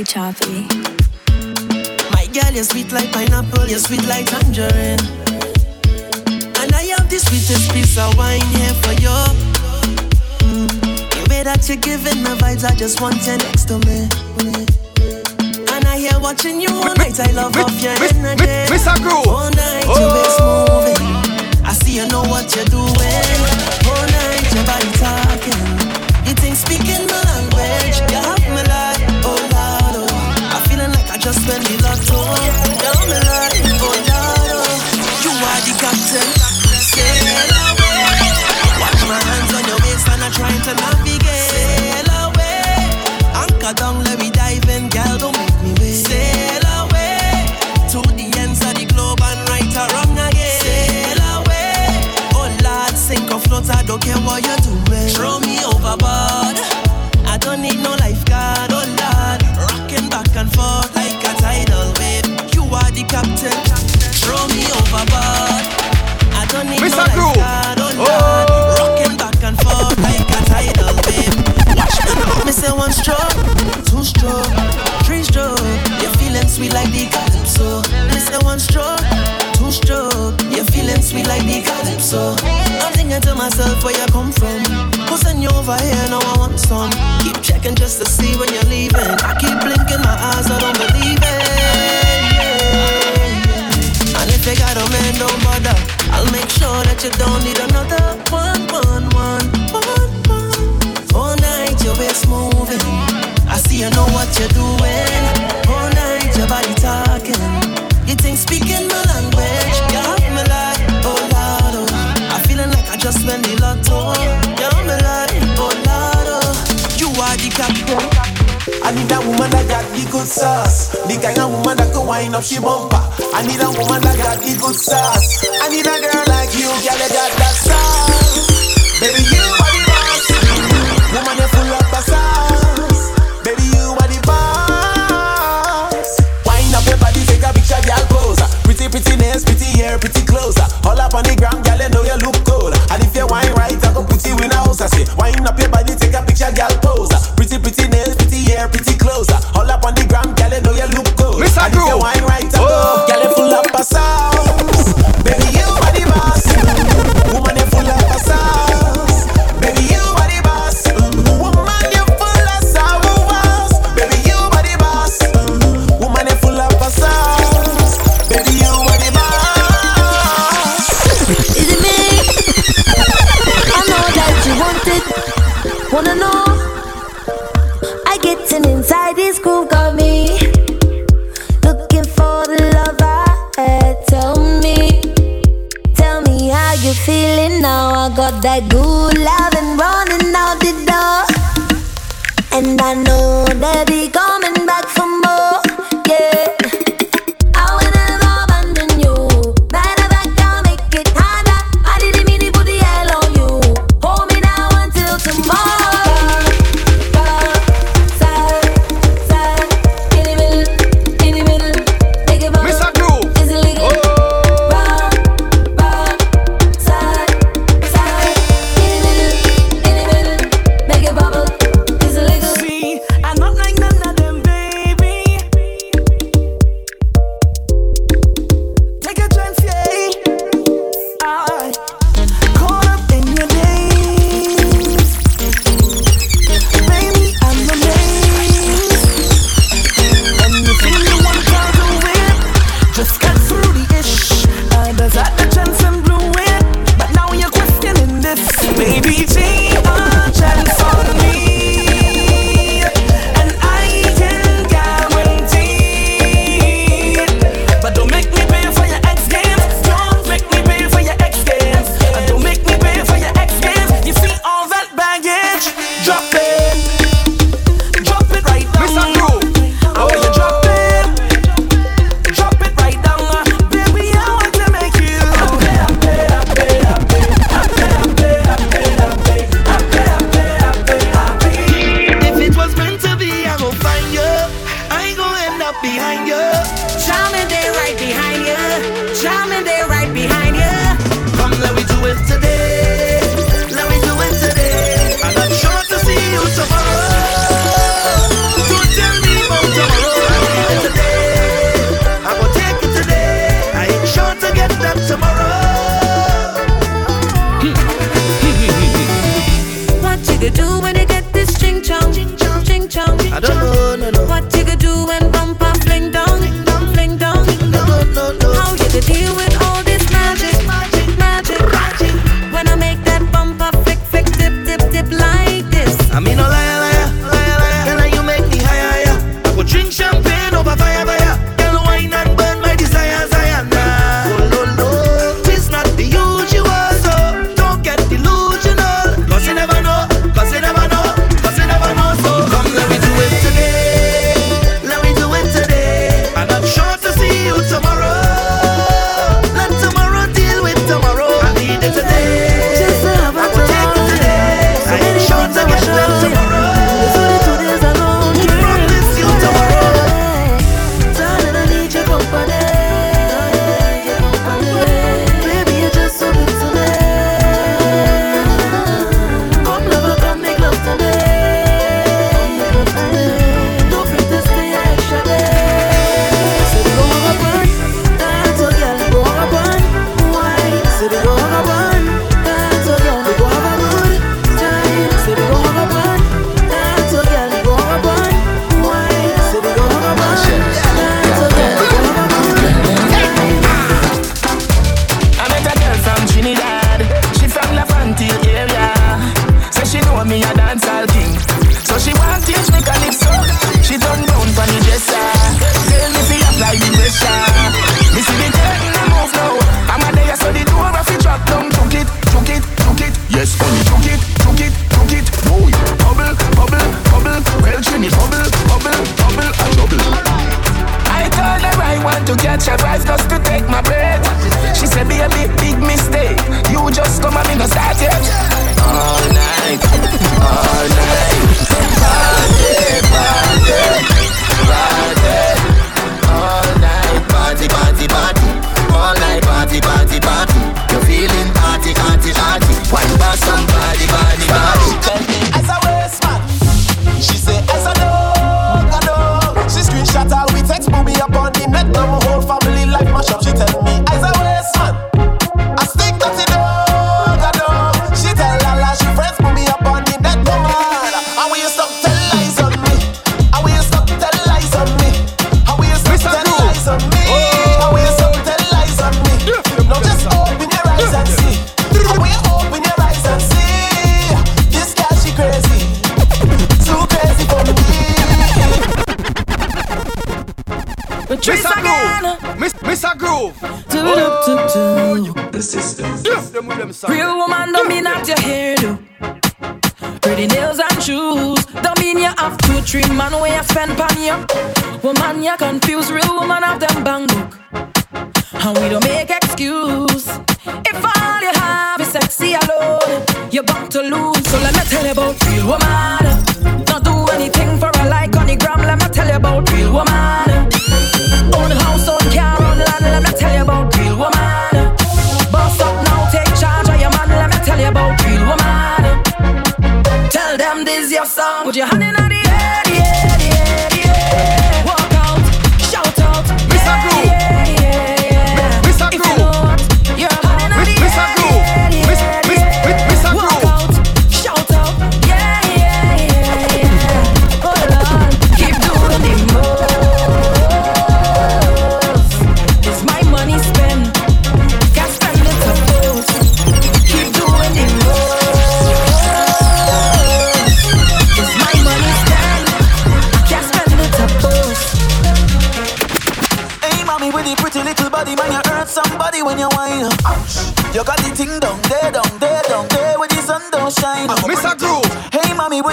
DJ Choppy. My girl, you're sweet like pineapple, you're sweet like tangerine. And I have the sweetest piece of wine here for you. Mm. The way that you're giving me vibes, I just want you next to me. And I hear watching you all night, I love off your energy. Mr. Groove. All night, your waist moving. I see you know what you're doing. All night, your body talking. You think speaking my just spent the lotto. Like the calypso. I'm thinking to myself where you come from. Who's send you over here? Now I want some. Keep checking just to see when you're leaving. I keep blinking my eyes, I don't believe it. And if you got a man, don't bother. I'll make sure that you don't need another one, one, one, one, one. All night your waist moving. I see you know what you're doing. All night your body talking. You think speaking my language? You have me like, just went the lotto. Oh. You have me like, oh Lord, oh. You are the captain. I need a woman that got the good sauce. The kind of woman that can wind up she bumper. I need a woman that got the good sauce. I need a girl like you, girl that got that sauce. Baby, you are the boss. Woman, you full of the sauce. Baby, you are the boss. Wind up your body, take a picture, girl pose. Pretty, pretty nails, pretty hair, pretty clothes. All up on the ground, girl, you know you look wind up your body, do, do. The system. Real woman don't mean that your hair do. Pretty nails and shoes don't mean you have two, three man where you spend pan you. Woman you confuse, real woman have them bang book. And we don't make excuse. If all you have is sexy alone, you're bound to lose. So let me tell you about real woman. Don't do anything for a like on the gram. Let me tell you about real woman. 없어. 오직 하는 날이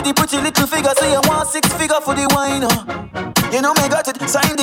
the pretty little figure, so you want six figure for the wine. You know me got it, sign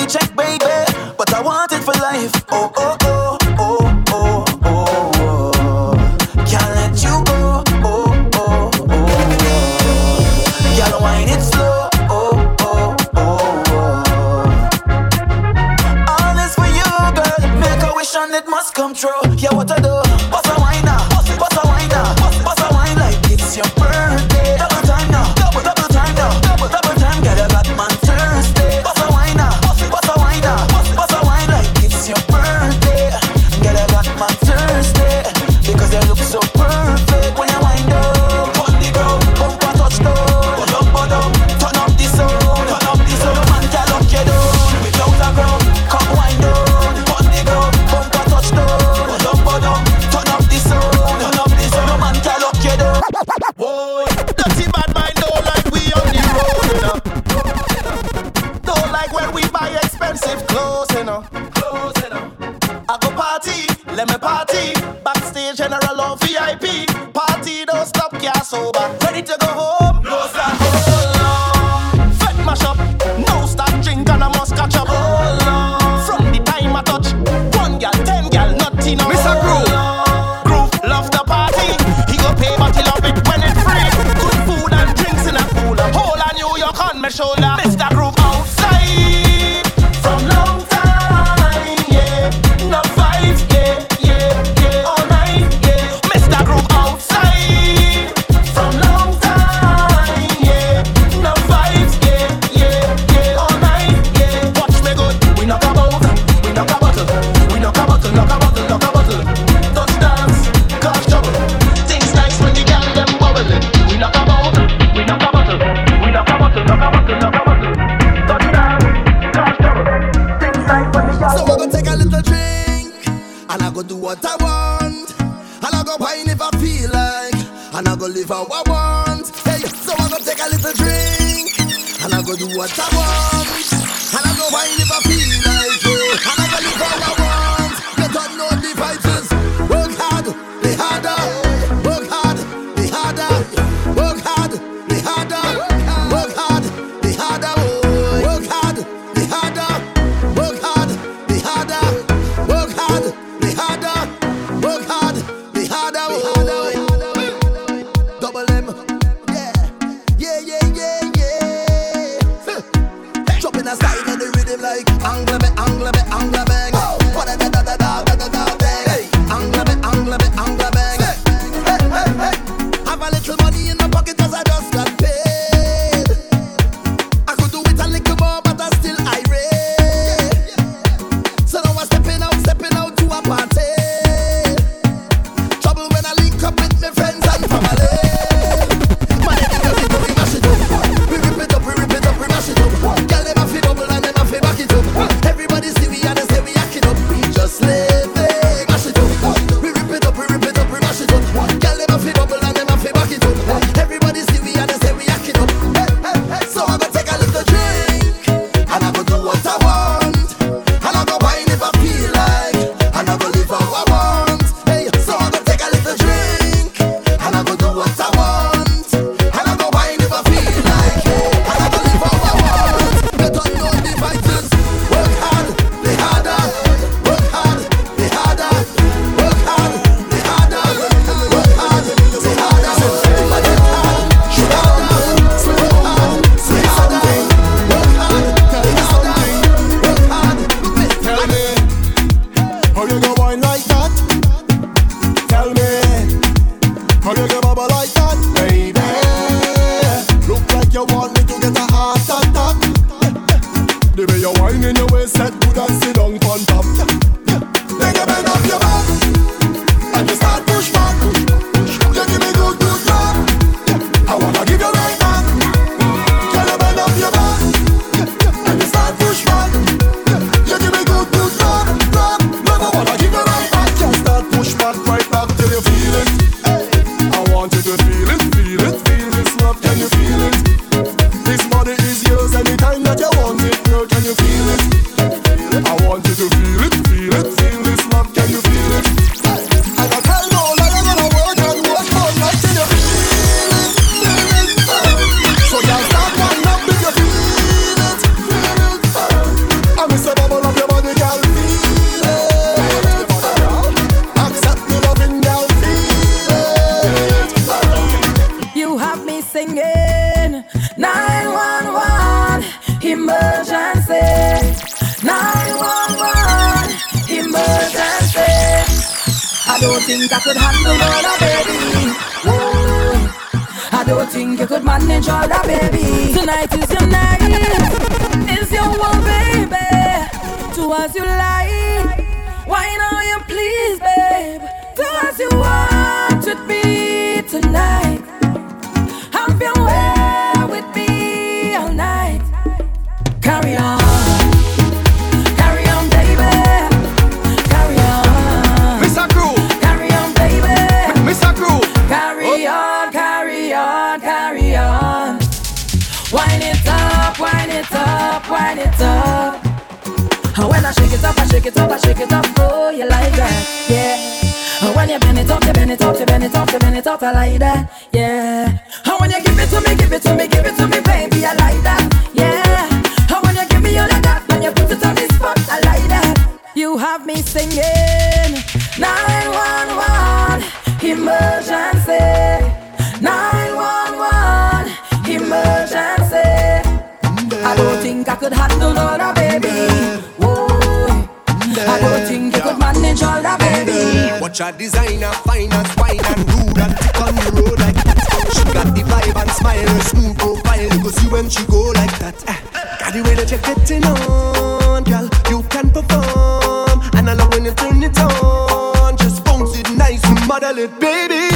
when she go like that. Eh, got the way that you're getting on, girl. You can perform, and I love when you turn it on. Just bounce it nice and model it, baby.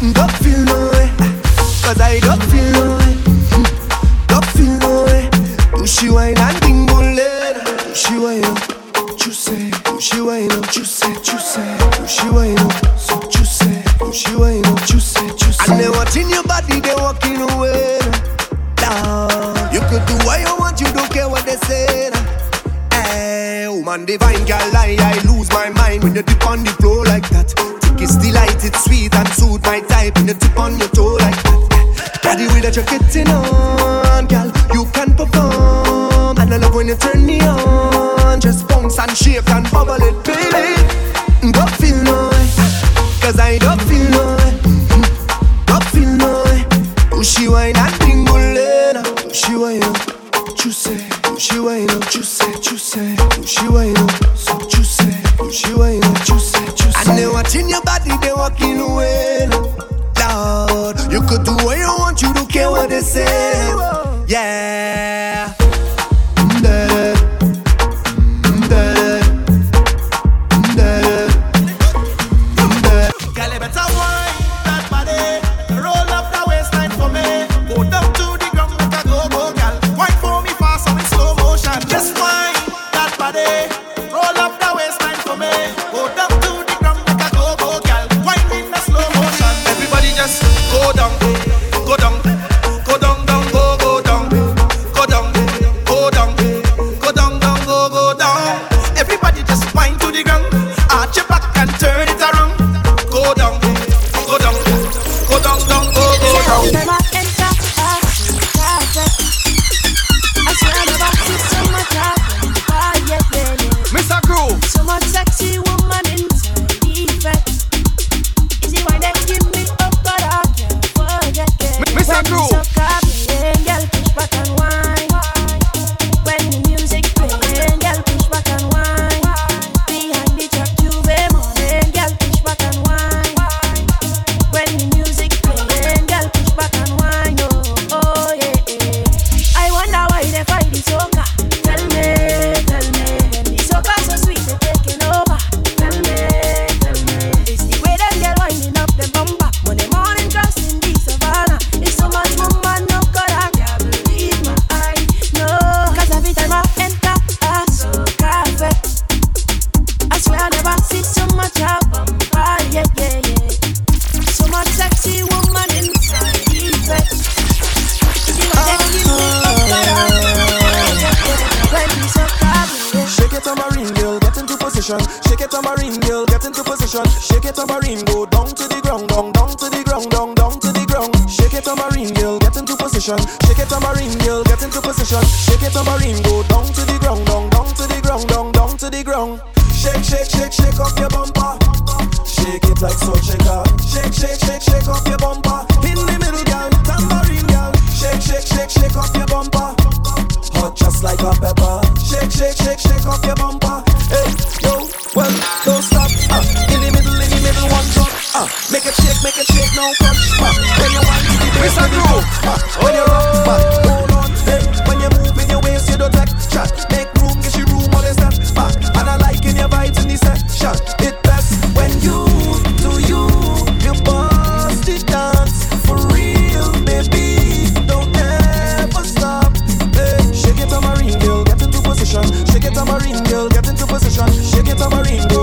Mm, don't feel no way, cause I don't feel no way. Mm, don't feel no way. Push you wine and dingle bullet? Push you wine up, you say. Push you wine up, you say, you say. Push she wine up. Mind when you dip on the floor like that. It's delight, it's sweet and suit my type when you tip on your toe like that. Body way that you're getting on, girl, you can perform. And I love when you turn me on, just bounce and shake and bubble it, baby. You bend over like you spend your money, girl.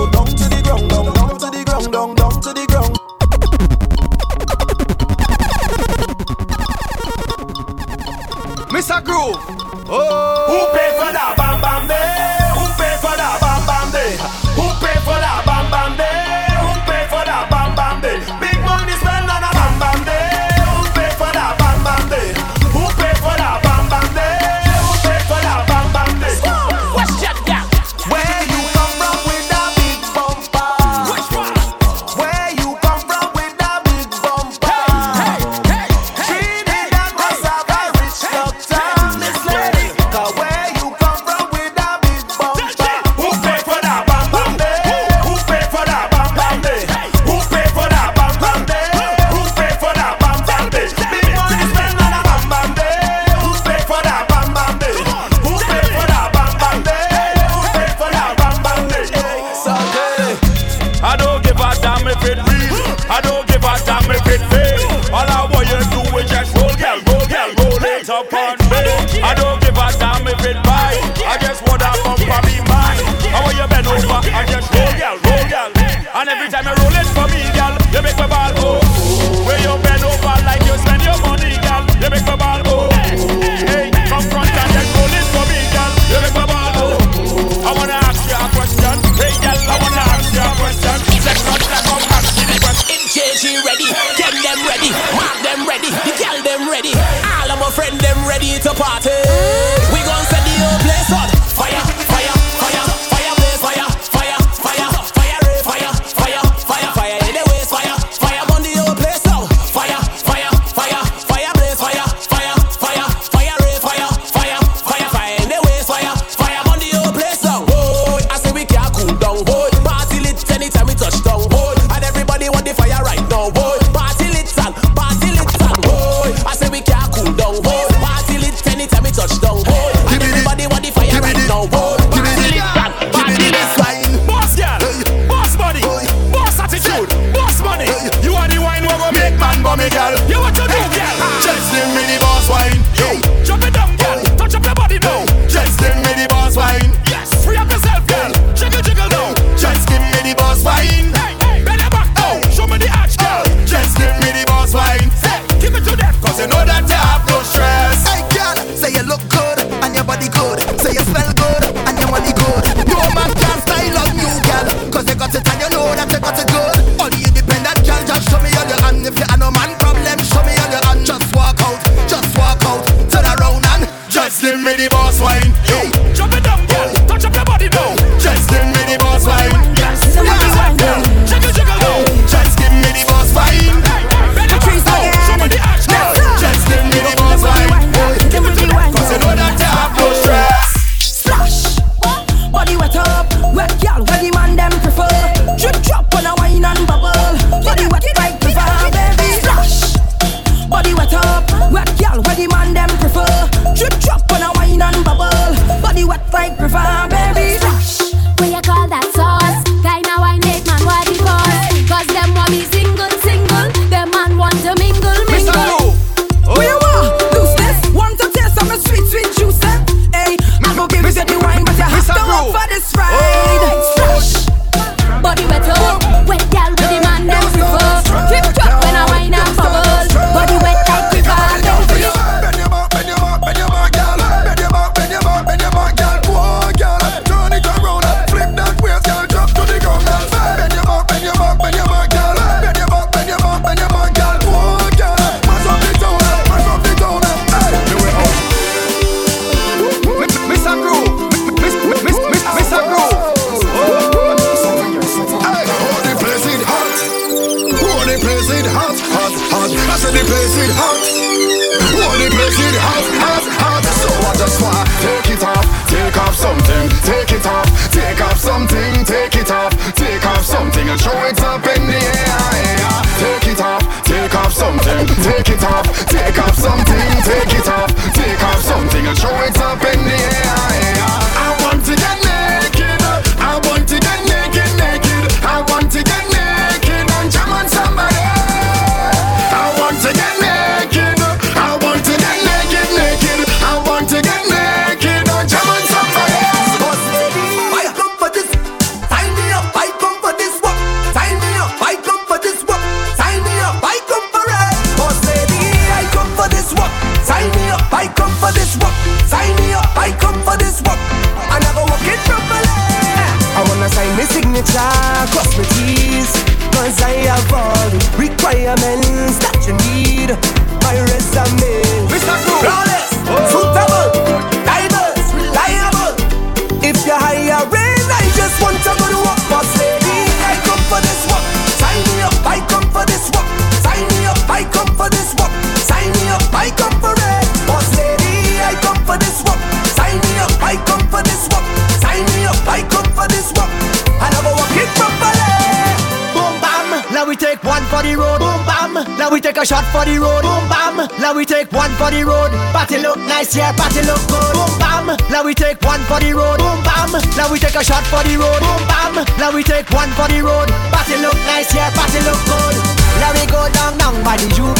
for the juve.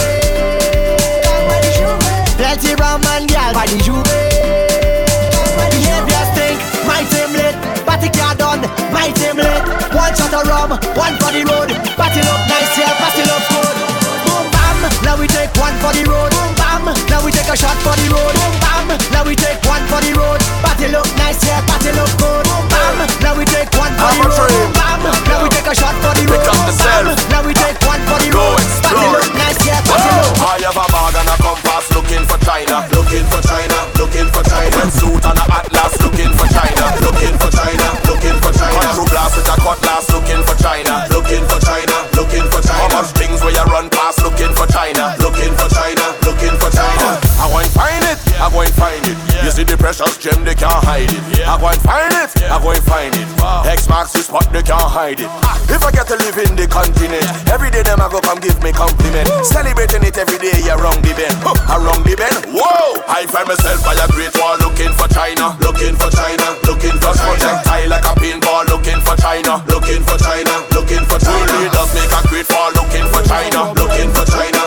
Plenty brown man girl for the juve. Behavior stink, my team late. Party car done, my team late. One shot of rum, one for the road. Party look nice, yeah, party look good. Boom bam, now we take one for the road. Boom bam, now we take a shot for the road. Boom bam, now we take looking for China. Suit on a atlas, looking for China. precious gem, they can't hide it. Yeah. I go and find it, yeah. I go and find it. Wow. X marks the spot, they can't hide it. Ah. If I get to live in the continent, yeah. every day them I go come give me compliment. Woo. Celebrating it every day, yeah, wrong the bend, huh. wrong the bend. Whoa! I find myself by a great wall, looking for China, looking for China, looking for China. I like a pinball, looking for China, looking for China, looking for China. Really does make a great wall, looking for China, looking for China.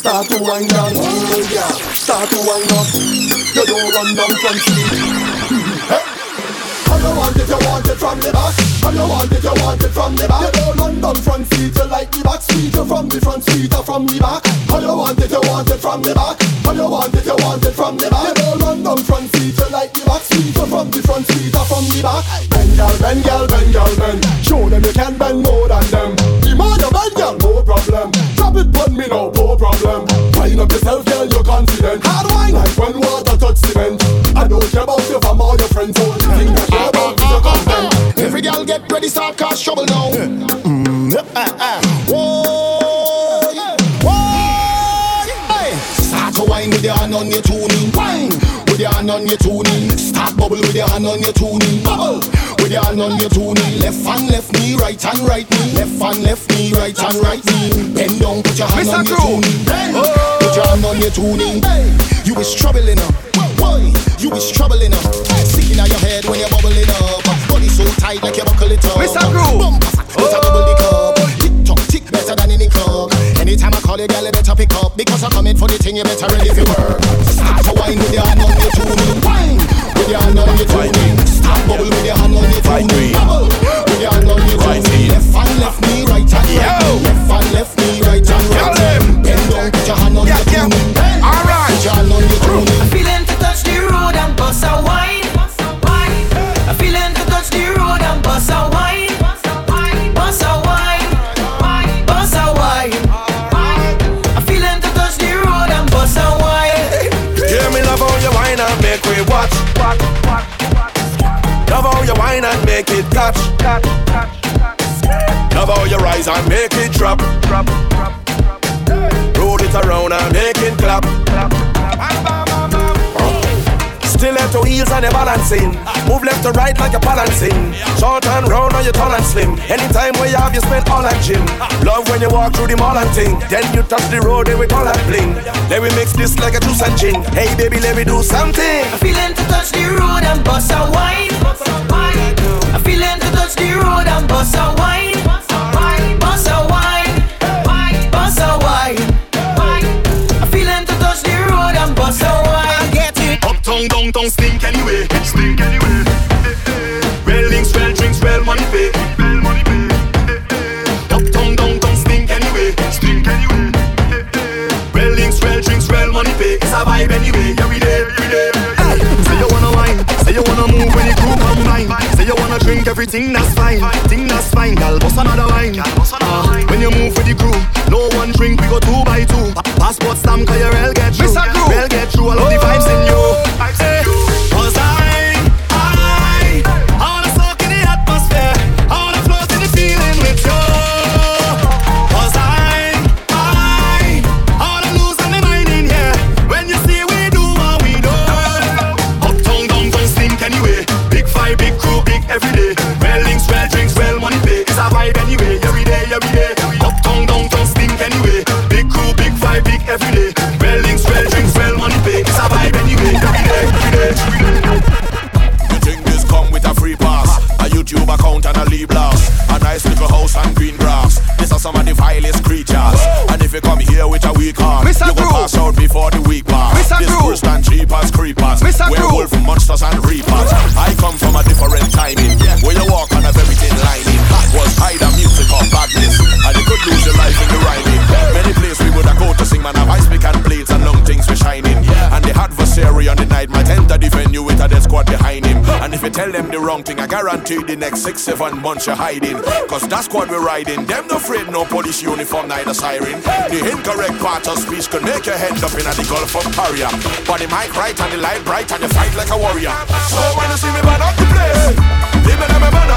Start to wind down, oh yeah. Start to wind up. You don't run down from sleep. hey. I don't want it, you want it from the back. I don't want it, you want it from the back. You don't run down front seat, you like the back seat. You from the front seat or from the back. I don't want it, you want it from the back. I don't want it, you want it from the back. You don't run down front seat, you like the back seat. You from the front seat or from the back. Bend, girl, bend, girl, bend, girl, bend. Show them you can bend more than them. The more bend, girl, no problem. It, put me no, no problem. Wind up yourself, girl, you're confident. Hard wine, like when water touch cement. I don't care about your fam or your friends, only thing I care about is your content. Every girl get ready, start cause trouble now. Mm, uh, uh. Whoa, whoa, hey. Start to wine with your hand on your tuning. Wine with hand on your tuning. Start bubble with your hand on your tuning. Bubble with your hand on your tuning. Left hand, left knee, right hand, right knee. Left hand, left knee, right hand, right knee. Bend down, put your hand Mr. on your tuning. Bend, put your hand on your tuning. You is troubling up. Boy, you is troubling up. Sticking out your head when you're bubbling up. Body so tight like you buckle it up. Mr. Crew. Bump, better oh. bubble the cup. Tick tock, tick better than any club. Anytime I call you, girl, you better pick up. Because I'm coming for the thing, you better ready for work. Start to wine with your hand on your tuning. Wine with your hand on your tuning. Start bubble with your hand on your tuning. Bubble with your hand on your tuning. Left hand, left knee, right hand, right knee. Left make it catch. Love how you rise and make it drop. Roll it around and make it clap. still Stiletto heels and you're balancing. Move left to right like you're balancing. Short and round or you tall and slim. Anytime where you have, you spend all at gym. Love when you walk through the mall and ting. Then you touch the road and we call that bling. Then we mix this like a juice and gin. Hey baby, let me do something. I'm feeling to touch the road and bust a wine. I'm feeling to touch the road and bust a wine. Bust a wine. Bust a wine. I'm feeling to touch the road and bust a wine. I get stink anyway. Stink anyway. Everything that's fine, thing that's fine. Girl, bust another wine. Uh, when you move with the crew, no one drink, we go two by two. Passport stamp, cause your wrong thing, I guarantee the next six, seven months you're hiding. Cause that squad we're riding, them no afraid no police uniform, neither siren. The incorrect part of speech could make your head up in the Gulf of Paria. But the mic right and the light bright and you fight like a warrior. So when you see me burn up the place, let me burn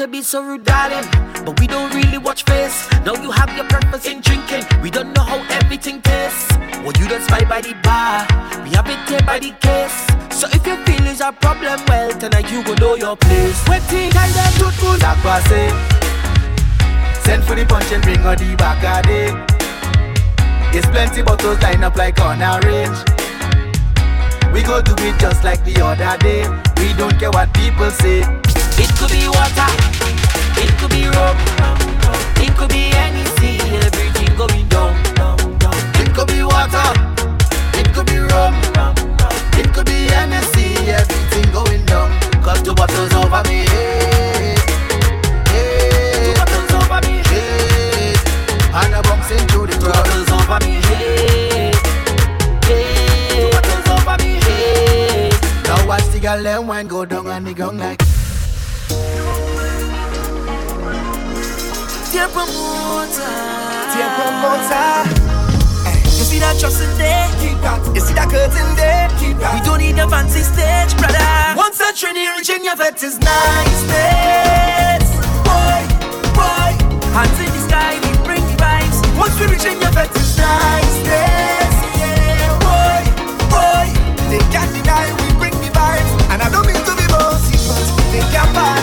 to be so rude, darling. But we don't really watch face. Now you have your breakfast in drinking. We don't know how everything tastes. Well, you don't spy by the bar. We have it here by the case. So if your feelings are problem, well, tonight you will know your place. Waiting kind of good food that was Send for the punch and bring on the back of it. It's plenty bottles lined up like on orange. We go do it just like the other day. We don't care what people say could be water, it could be it could be any sea. Everything down, It could be water, it could be rum, it could be. Everything down. Two bottles over me. Two bottles over me. And I into the. Two bottles over me. Two bottles over me. Now watch the them wine go down and the gong like. Dear promoter, dear promoter. Hey. You see that trust in there, Keep that. You see that curtain there? Keep that. We don't need a fancy stage, brother. Once a trainee reaching your vet is nice, days. Boy, boy, hands in the sky, we bring the vibes. Once we reaching your vet is nice, days. Yeah, boy, boy, they can't deny we bring the vibes, and I don't mean to be bossy, but they can't buy.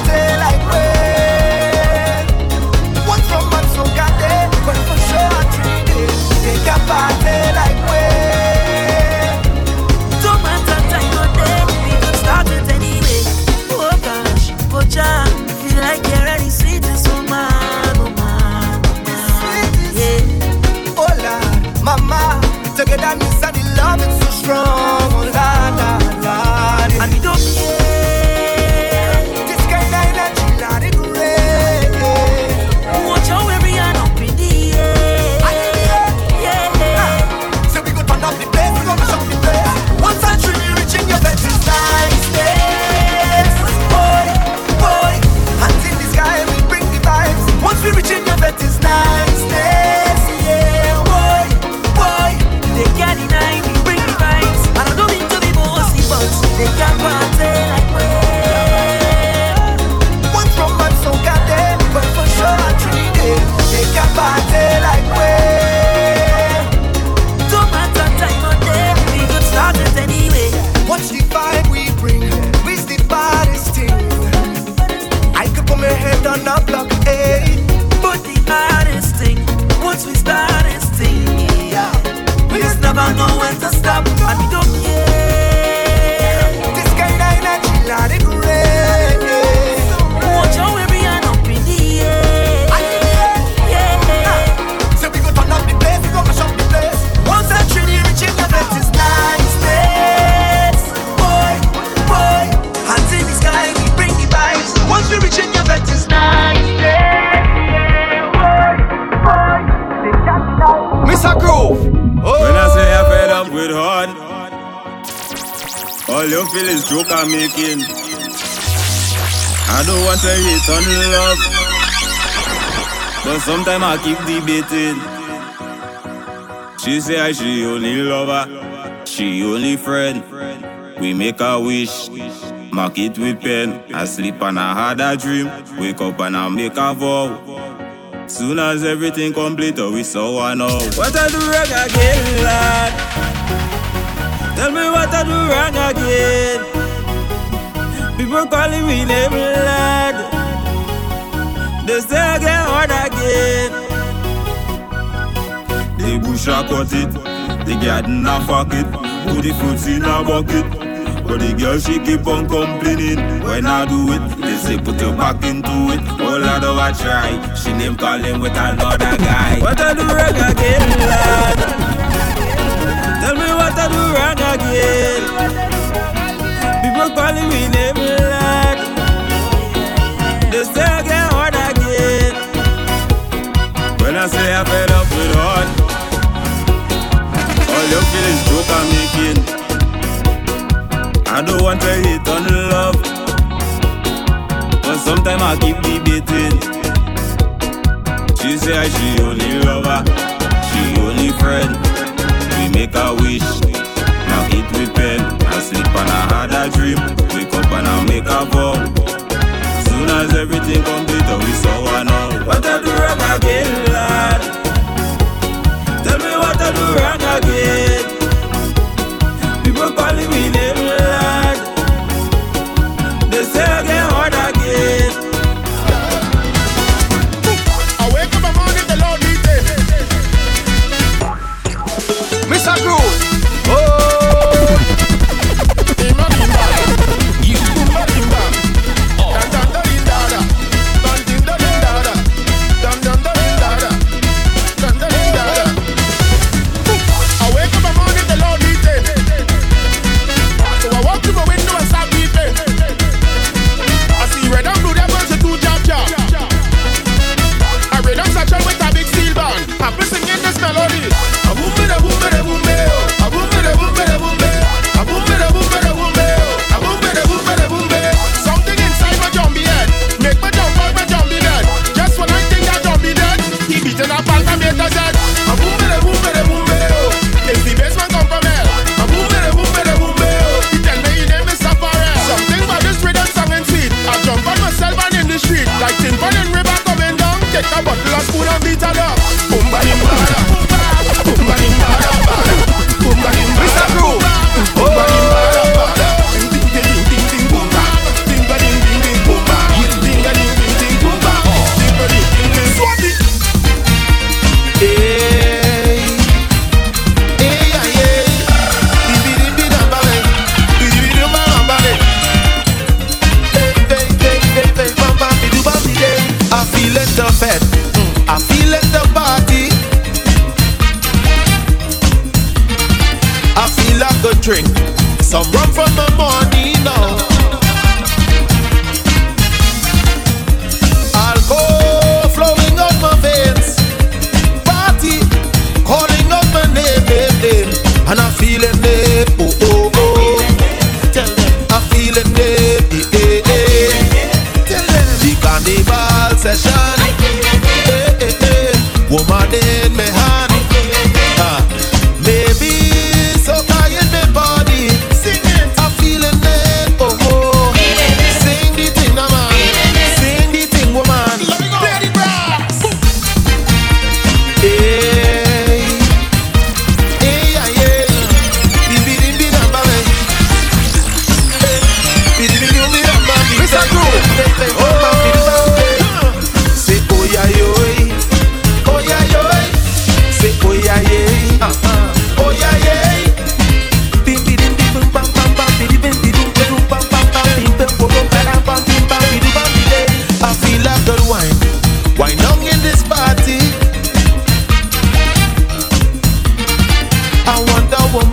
Sometimes I keep debating. She say I she only lover, she only friend. We make a wish, mark it with pen. I sleep and I had a dream, wake up and I make a vow. Soon as everything complete, oh, we saw one out. What I do wrong again, lad? Tell me what I do wrong again. People calling me name, lad. They say I get hard again. Bush a cut it, the garden a fuck it, put the fruits in a bucket. But the girl she keep on complaining. When I do it, they say put your back into it. Oh Lord, oh I try. She name calling with another guy. What I do wrong again, lad? Tell me what I do wrong again. People calling me name, lad. They say I get hard again. When I say I'm fed up with hard All you feel is joke I'm making I don't want to hate on love, but sometimes I keep debating. She say she only lover, she only friend. We make a wish, now eat with pen. I sleep and I had a dream, wake up and I make a vow. Soon as everything complete, we saw one out. What I do wrong again, lad? Do wrong again.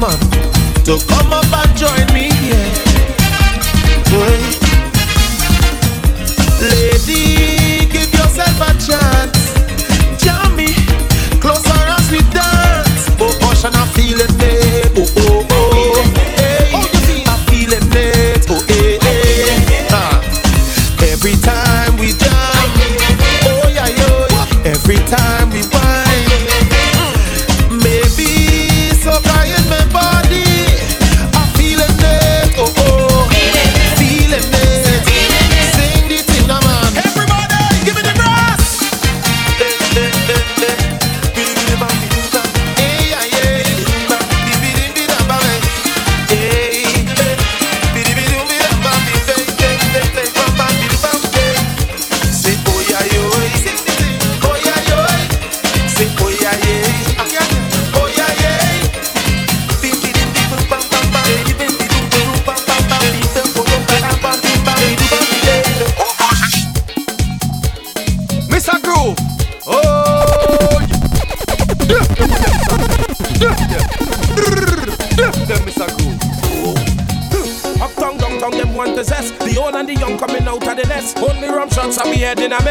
Woman to come up and join me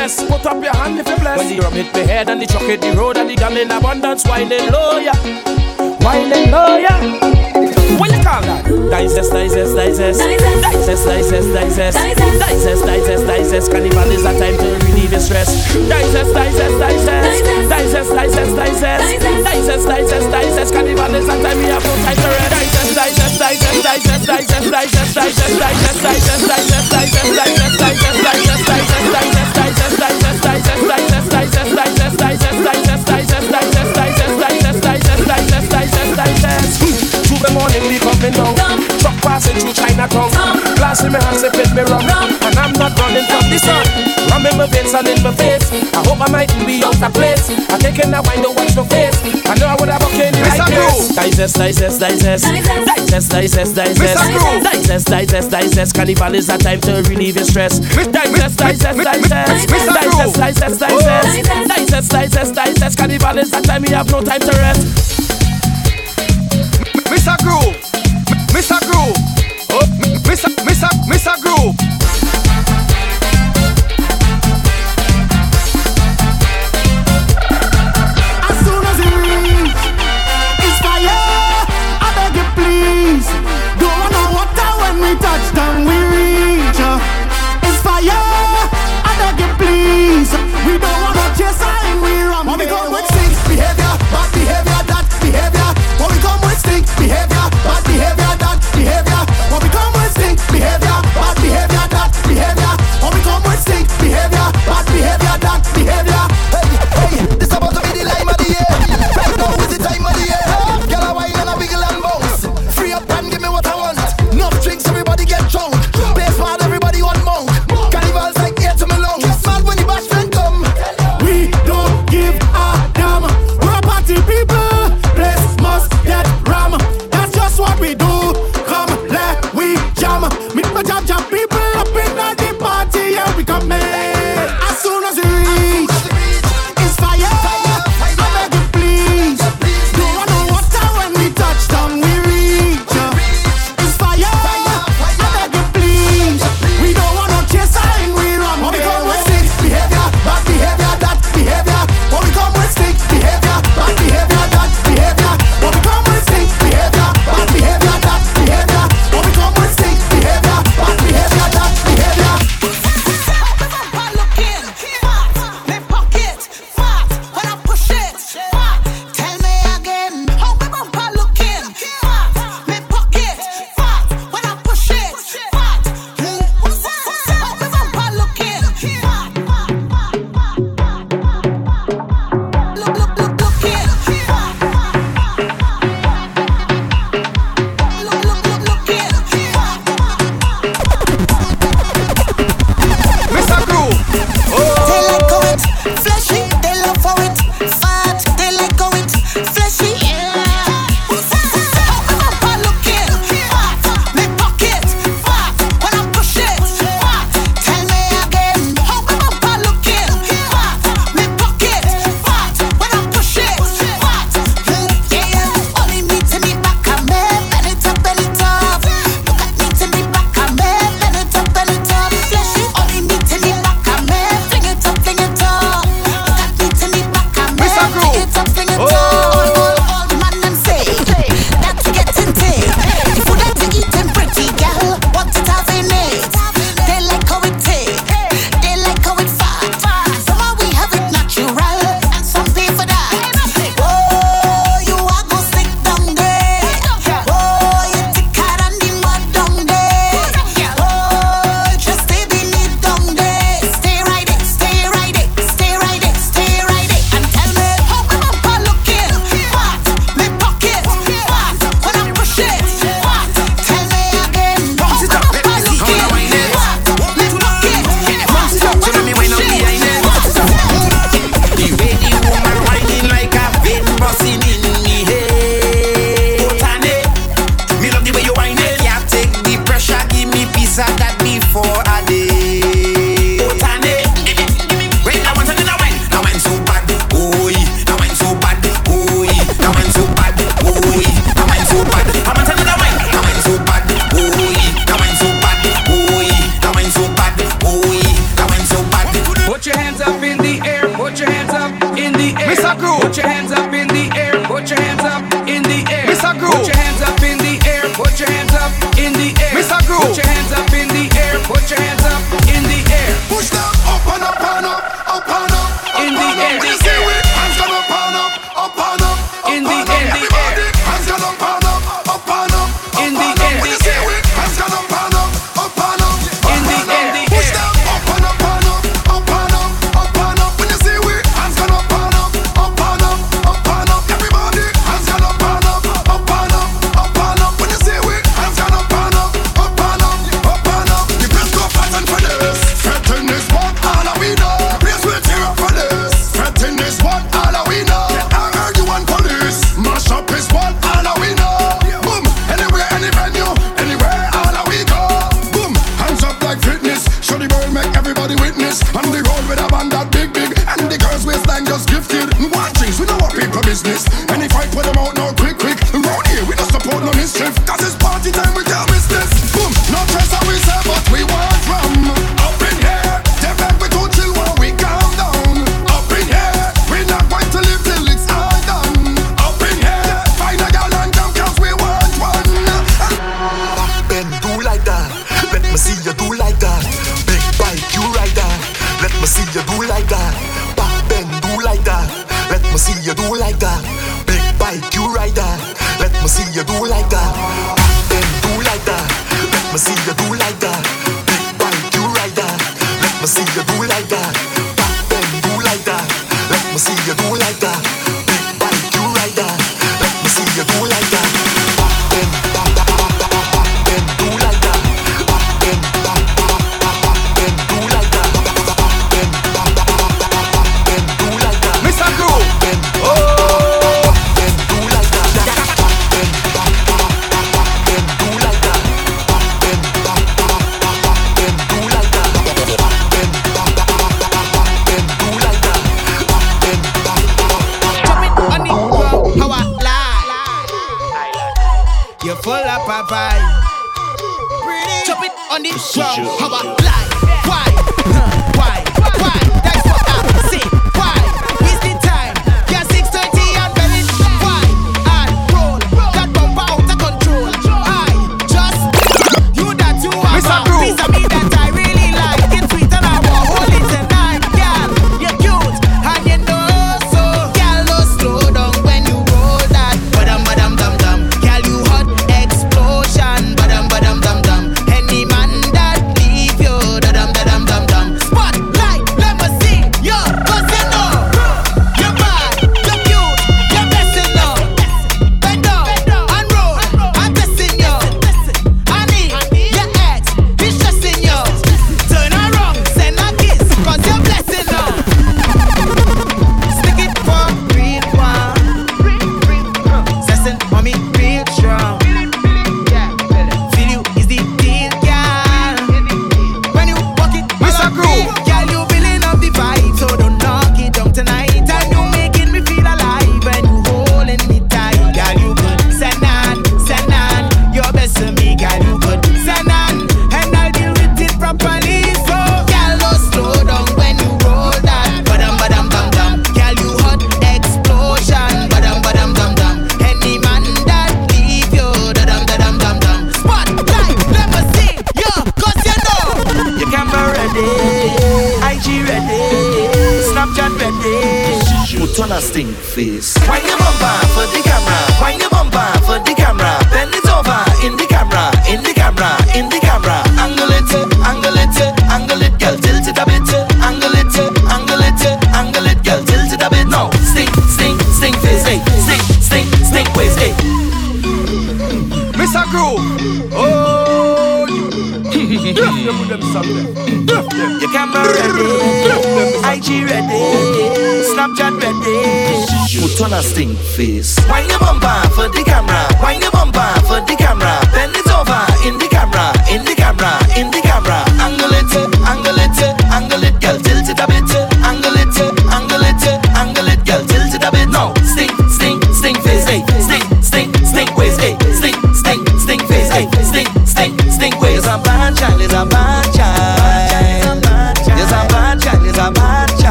head in a mess. Put up your hand if you bless. When the rum hit me head and the truck hit the road and the gun in abundance, whining low, yeah. Whining low, yeah. What you call that? Digest, digest, digest. Digest, digest, digest. Digest, digest, digest. Carnival is a time to relieve your stress. Digest, digest, digest. Digest, digest, digest. Digest, digest, digest. Carnival is a time we have no time to rest. Digest, digest, digest, digest, digest, digest, digest, digest, digest, digest, digest, digest, digest, digest, digest, digest, digest, China. Glass in my hand, say fit me rum, and I'm not running from the sun. Rum in my veins and in my face. I hope I mightn't be out of place. I taking that wine, don't watch no face. I know I would have a candy like this. Digest, digest, digest. Digest, digest, digest. Digest, digest, digest. Carnival is a time to relieve your stress. Digest, digest, digest. Digest, digest, digest. Digest, digest, digest. Carnival is a time we have no time to rest. Mr. Groove. Mr. Groove. Oh, Mr. Mr. Mr. Groove. that. Big bang, do ride that. Let me see you do like that. please. on a stink face. Wine your bumper for the camera. Wine your bumper for the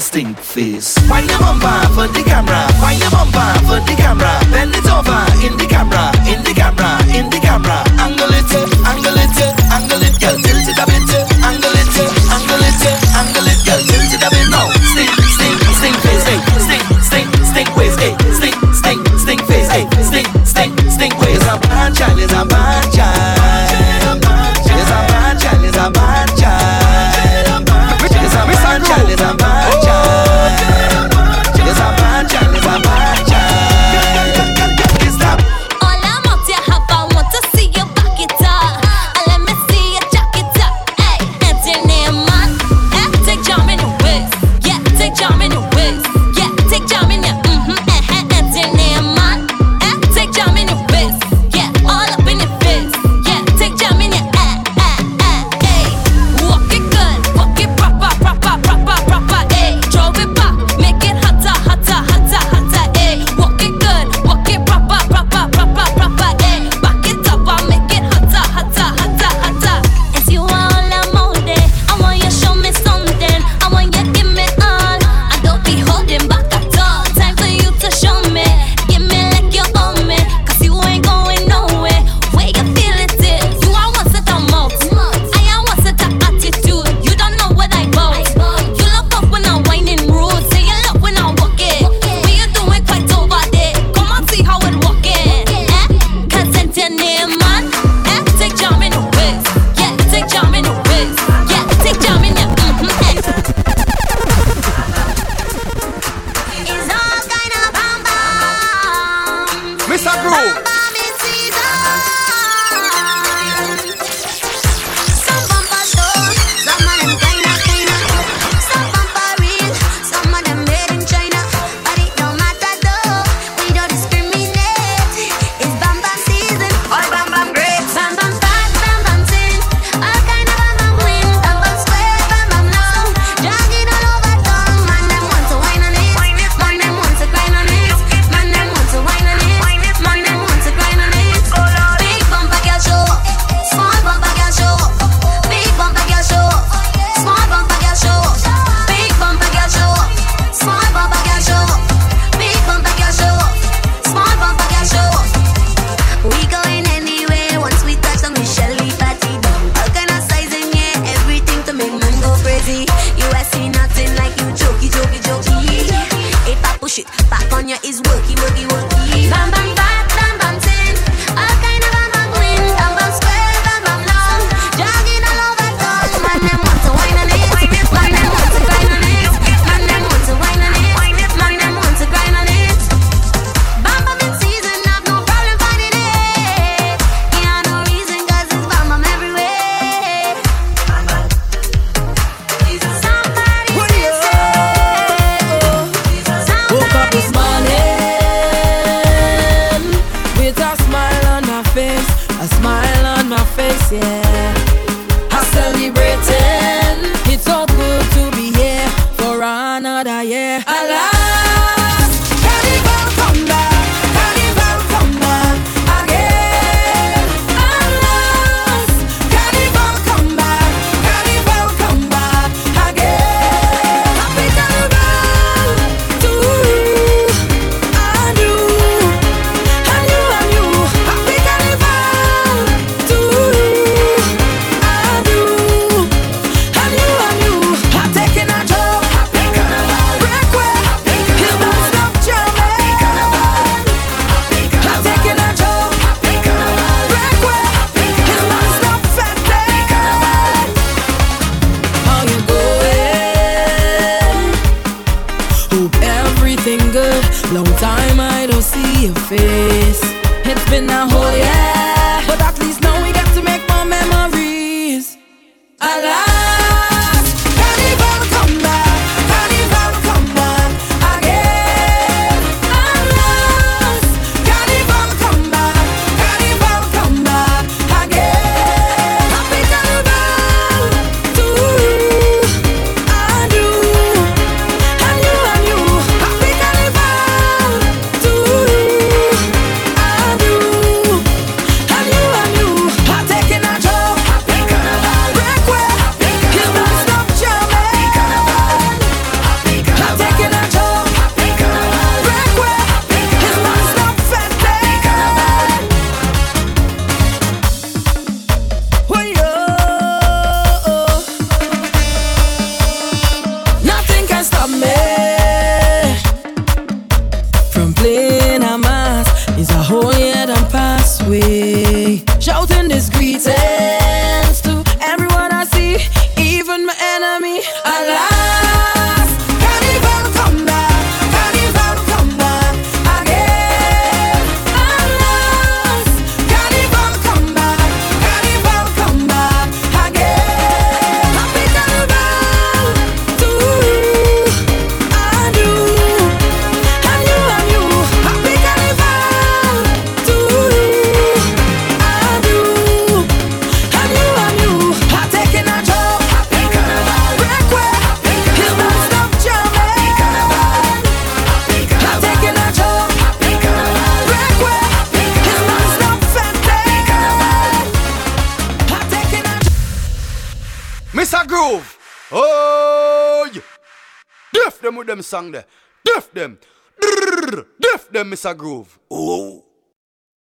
stink face. Find your bumper for the camera. Find your bumper for the camera. Bend it over in the camera, in the camera, in the camera. Angle it, angle it. face. It's been a whole year, but at least now we got to make more memories. Alive. Song there. Deaf them. Deaf them, Mr. Groove. Oh.